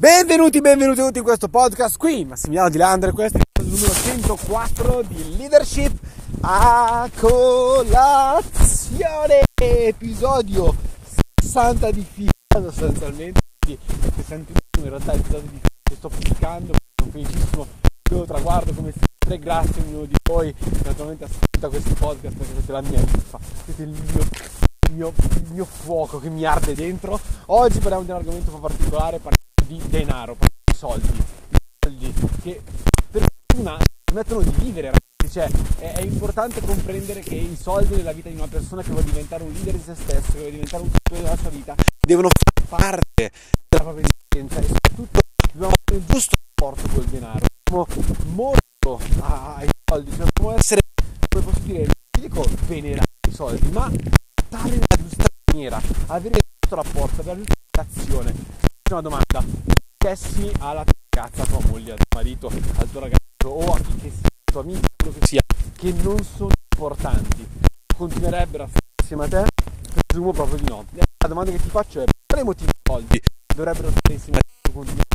Benvenuti, benvenuti tutti in questo podcast qui, Massimiliano Di Landre, questo è il numero 104 di Leadership a colazione, episodio 60 di fila sostanzialmente, quindi 61 in realtà episodi di fila sto pubblicando, sono felicissimo, io traguardo come sempre, grazie a ognuno di voi che naturalmente ascolta questi podcast perché siete la mia vita, siete il mio il mio, il mio, fuoco che mi arde dentro. Oggi parliamo di un argomento un po' particolare, parliamo di denaro, di soldi, soldi che per fortuna permettono di vivere ragazzi, cioè è, è, importante comprendere che i soldi nella vita di una persona che vuole diventare un leader di se stesso, che vuole diventare un tipo della sua vita, devono fare parte della propria esistenza. E soprattutto dobbiamo avere il giusto rapporto col denaro, dobbiamo molto ai soldi, cioè dobbiamo essere, come posso dire, non dico venerare i soldi, ma stare nella giusta maniera, avere il giusto rapporto, avere la giusta azione una domanda. Chiessi alla tua ragazza, a tua moglie, al tuo marito, al tuo ragazzo o a chi che sia, tuo amico, quello che sia, che non sono importanti, continuerebbero a stare insieme a te? Presumo proprio di no. La domanda che ti faccio è per quale motivo i soldi dovrebbero stare insieme a te continuare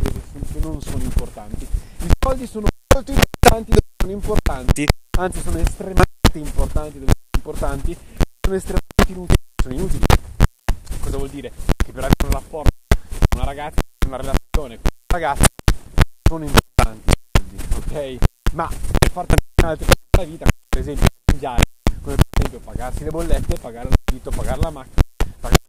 che non sono importanti? I soldi sono molto importanti sono importanti, anzi sono estremamente importanti sono importanti, sono estremamente inutili sono inutili. Cosa vuol dire? Che per avere un rapporto una ragazza, una relazione con una ragazza sono importanti, ok? Ma per far tante altre cose nella vita, per esempio mangiare, come per esempio pagarsi le bollette, pagare l'affitto, pagare la macchina, pagare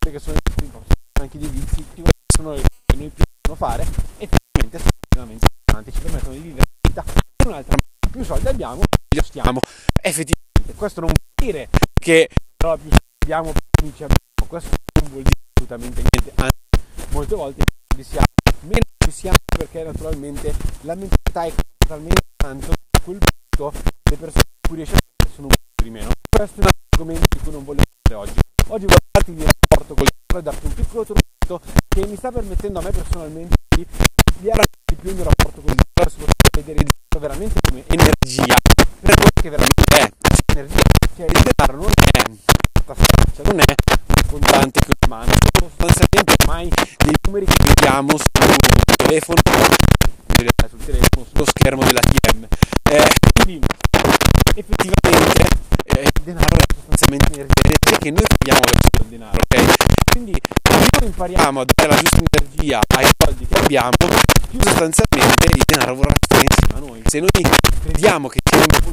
le che sono importanti, anche dei vizi, sono le cose che noi possiamo fare e effettivamente sono estremamente importanti, ci permettono di vivere la vita in un'altra maniera. Più soldi abbiamo, più stiamo. Effettivamente, questo non vuol dire che però più soldi abbiamo, più ci abbiamo, questo non vuol dire assolutamente niente, anzi molte volte ci siamo, meno ci siamo perché naturalmente la mentalità è totalmente tanto a quel punto le persone a cui riesce a fare sono un po' di meno. Questo è un argomento di cui non voglio parlare oggi. Oggi voglio darti un rapporto con il e darti un piccolo trucchetto che mi sta permettendo a me personalmente di avviare di più il mio rapporto con il denaro, soprattutto vedere il denaro veramente come energia, per quello che veramente è, energia, cioè il denaro non è cioè non è un contante che una mano, sostanzialmente ormai dei numeri che vediamo sul telefono, sul telefono, sullo schermo dell'ATM. Eh, quindi effettivamente eh, il denaro è sostanzialmente energia che noi abbiamo verso il denaro, ok? Quindi più impariamo a dare la giusta energia ai soldi che abbiamo, più sostanzialmente il denaro vorrà stare insieme a noi. Se noi crediamo che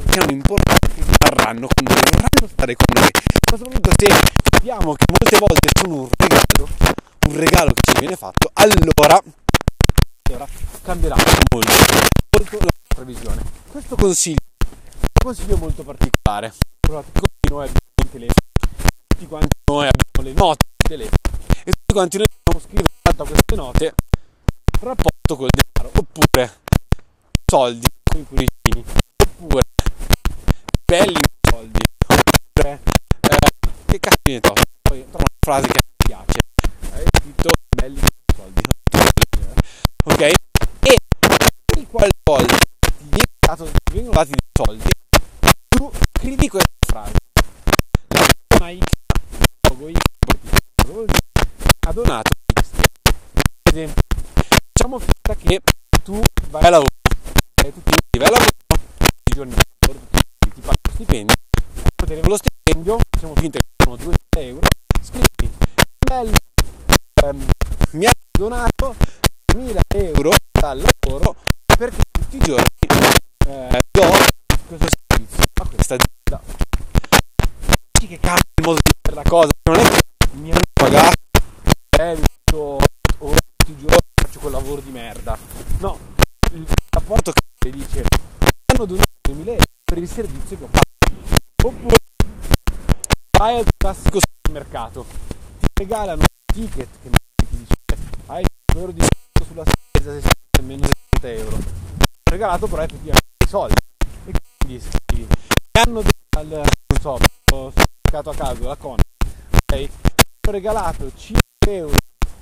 siano importanti, rimarranno con noi, vorranno stare con noi. Ma soprattutto se sappiamo che molte volte sono un regalo, un regalo che ci viene fatto, allora, allora cambierà molto, molto la nostra visione. Questo consiglio, un consiglio molto particolare. Tutti noi abbiamo il telefono, tutti quanti noi abbiamo le note del telefono e tutti quanti noi dobbiamo scrivere a queste note rapporto col denaro, oppure soldi con i cuoricini, oppure belli soldi, oppure eh, che cazzo ne so, poi trovo una frase che mi piace, hai scritto belli soldi, ok? E qualvolta ti viene dato, ti vengono dati dei soldi, tu scrivi questa frase, la mai ha donato. Per esempio, diciamo finta che tu vai a lavoro, e tu ti vai a lavoro, i giorni di ti pagano lo stipendio, lo stipendio, diciamo finta che sono 200 euro, scrivi, bello, ehm, mi ha donato 1000 euro dal lavoro perché tutti i giorni eh, do questo servizio a questa azienda. Dici che cambia il modo di fare la cosa, non è che mi hanno pagato, eh, o tutti i giorni faccio quel lavoro di merda. No, il rapporto che dice hanno donato 2000 euro per il servizio che ho fatto. Oppure vai al classico supermercato, ti regalano un ticket che ti dice hai 5 euro di sconto sulla spesa se sei meno 70 euro. Regalato però effettivamente i soldi. E quindi scrivi, hanno al, non so, ho cercato a caso la con, ok? Mi hanno regalato 5 euro,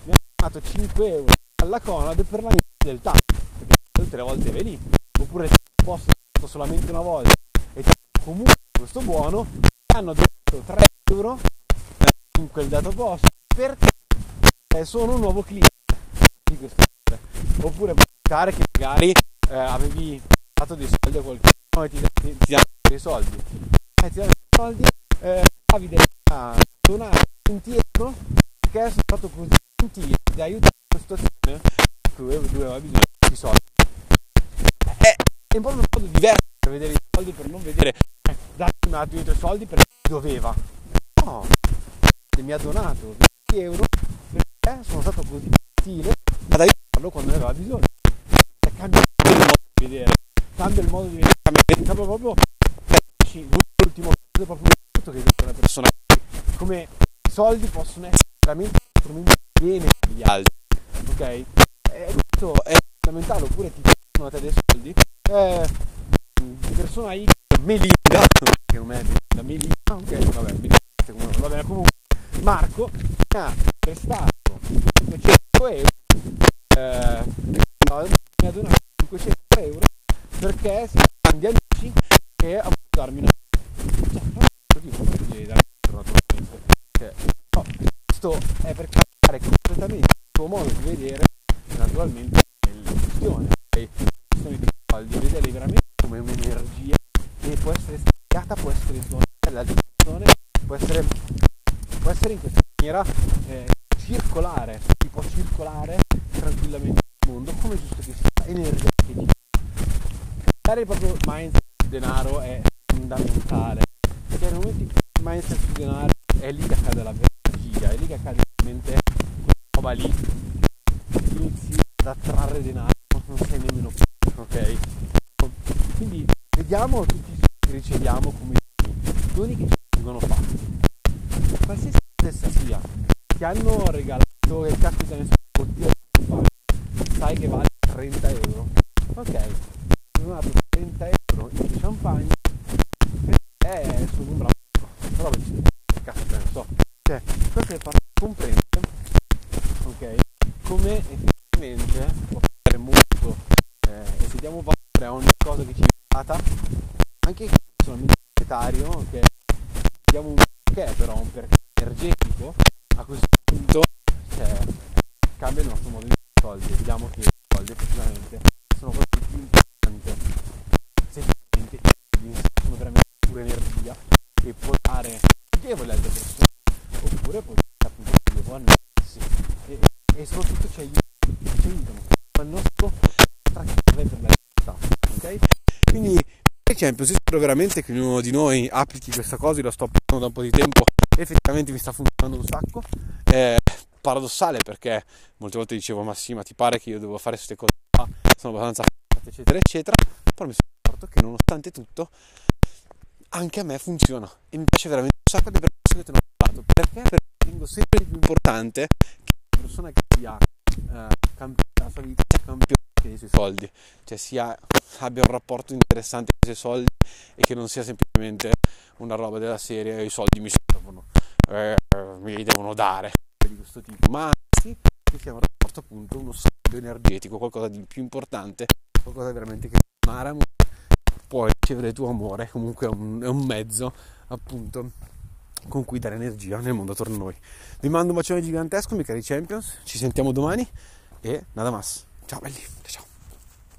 mi hanno donato 5 euro alla Conad per la del TAP, perché tutte volte vedi, oppure ti posso solamente una volta. E comunque questo buono, hanno dato 3 euro in quel dato posto perché sono un nuovo cliente di questo oppure capitare che magari eh, avevi dato dei soldi a qualcuno e ti, ti, ti dei soldi. Eh, ti danno dei soldi eh, Davide ha donato 20 euro perché sono stato così gentile di aiutare una situazione in cui aveva bisogno di soldi. È, è un po' un modo diverso per vedere i soldi per non vedere eh, datti un attimo i soldi perché doveva. No mi ha donato 20 euro perché sono stato così gentile ad aiutarlo quando ne aveva bisogno. E cambia il modo di vedere cambia il modo di vedere. Cambia proprio l'ultimo proprio che vede una persona come i soldi possono essere veramente strumenti bene degli altri ok? E questo è fondamentale oppure ti possono a te dei soldi? Eh, di persona X Melinda che non è Melinda Melinda ok vabbè Melinda, va bene comunque. Marco mi ha prestato 500 euro eh, no, mi ha donato 500 euro perché siamo grandi amici e voluto darmi una cioè, questo è per cambiare completamente il tuo modo di vedere naturalmente le questioni le questioni di soldi vederli veramente come un'energia che può essere spiegata può essere suonata dall'altra persone può essere, può essere in questa maniera eh, circolare si può circolare tranquillamente nel mondo come giusto che sia energia che dica dare proprio mindset denaro è fondamentale perché nel momento in cui il mindset sul denaro è lì che accade la energia, è lì che accade veramente roba lì. Inizi ad attrarre denaro non sei nemmeno ok? Quindi vediamo tutti i che riceviamo come doni che ci vengono fatti qualsiasi cosa sia ti hanno regalato che caspita ne so bottiglia sai che vale 30 euro. Ok ti hanno dato 30 euro in champagne è su un bravo però cazzo ne so cioè questo è fatto comprendere ok come effettivamente può essere molto eh, e se diamo valore a ogni cosa che ci è data anche solamente monetario ok diamo un perché però un perché energetico a questo punto cioè, cambia il nostro modo di soldi vediamo che i soldi effettivamente sono cose più importanti se effettivamente sono veramente pure energia e può dare piacevole alle altre persone oppure può dare appunto piacevole a noi stessi e, soprattutto ci aiutano ci aiutano al nostro tracciare per la realtà ok? Quindi Champions, io spero veramente che ognuno di noi applichi questa cosa, io la sto applicando da un po' di tempo effettivamente mi sta funzionando un sacco è paradossale perché molte volte dicevo ma sì ma ti pare che io devo fare queste cose qua? Sono abbastanza eccetera eccetera però mi sono accorto che nonostante tutto anche a me funziona. E mi piace veramente un sacco di persone che ho parlato. Perché? perché ritengo sempre più importante persona che sia eh, della sua vita campione dei suoi soldi cioè sia, abbia un rapporto interessante con i suoi soldi e che non sia semplicemente una roba della serie i soldi mi servono eh, me li devono dare di questo tipo ma anzi che sia un rapporto appunto uno scambio energetico qualcosa di più importante qualcosa veramente che Maramo puoi ricevere tuo amore, comunque è un, è un mezzo appunto con cui dare energia nel mondo attorno a noi. Vi mando un bacione gigantesco, miei cari Champions, ci sentiamo domani e nada más. Ciao belli, ciao.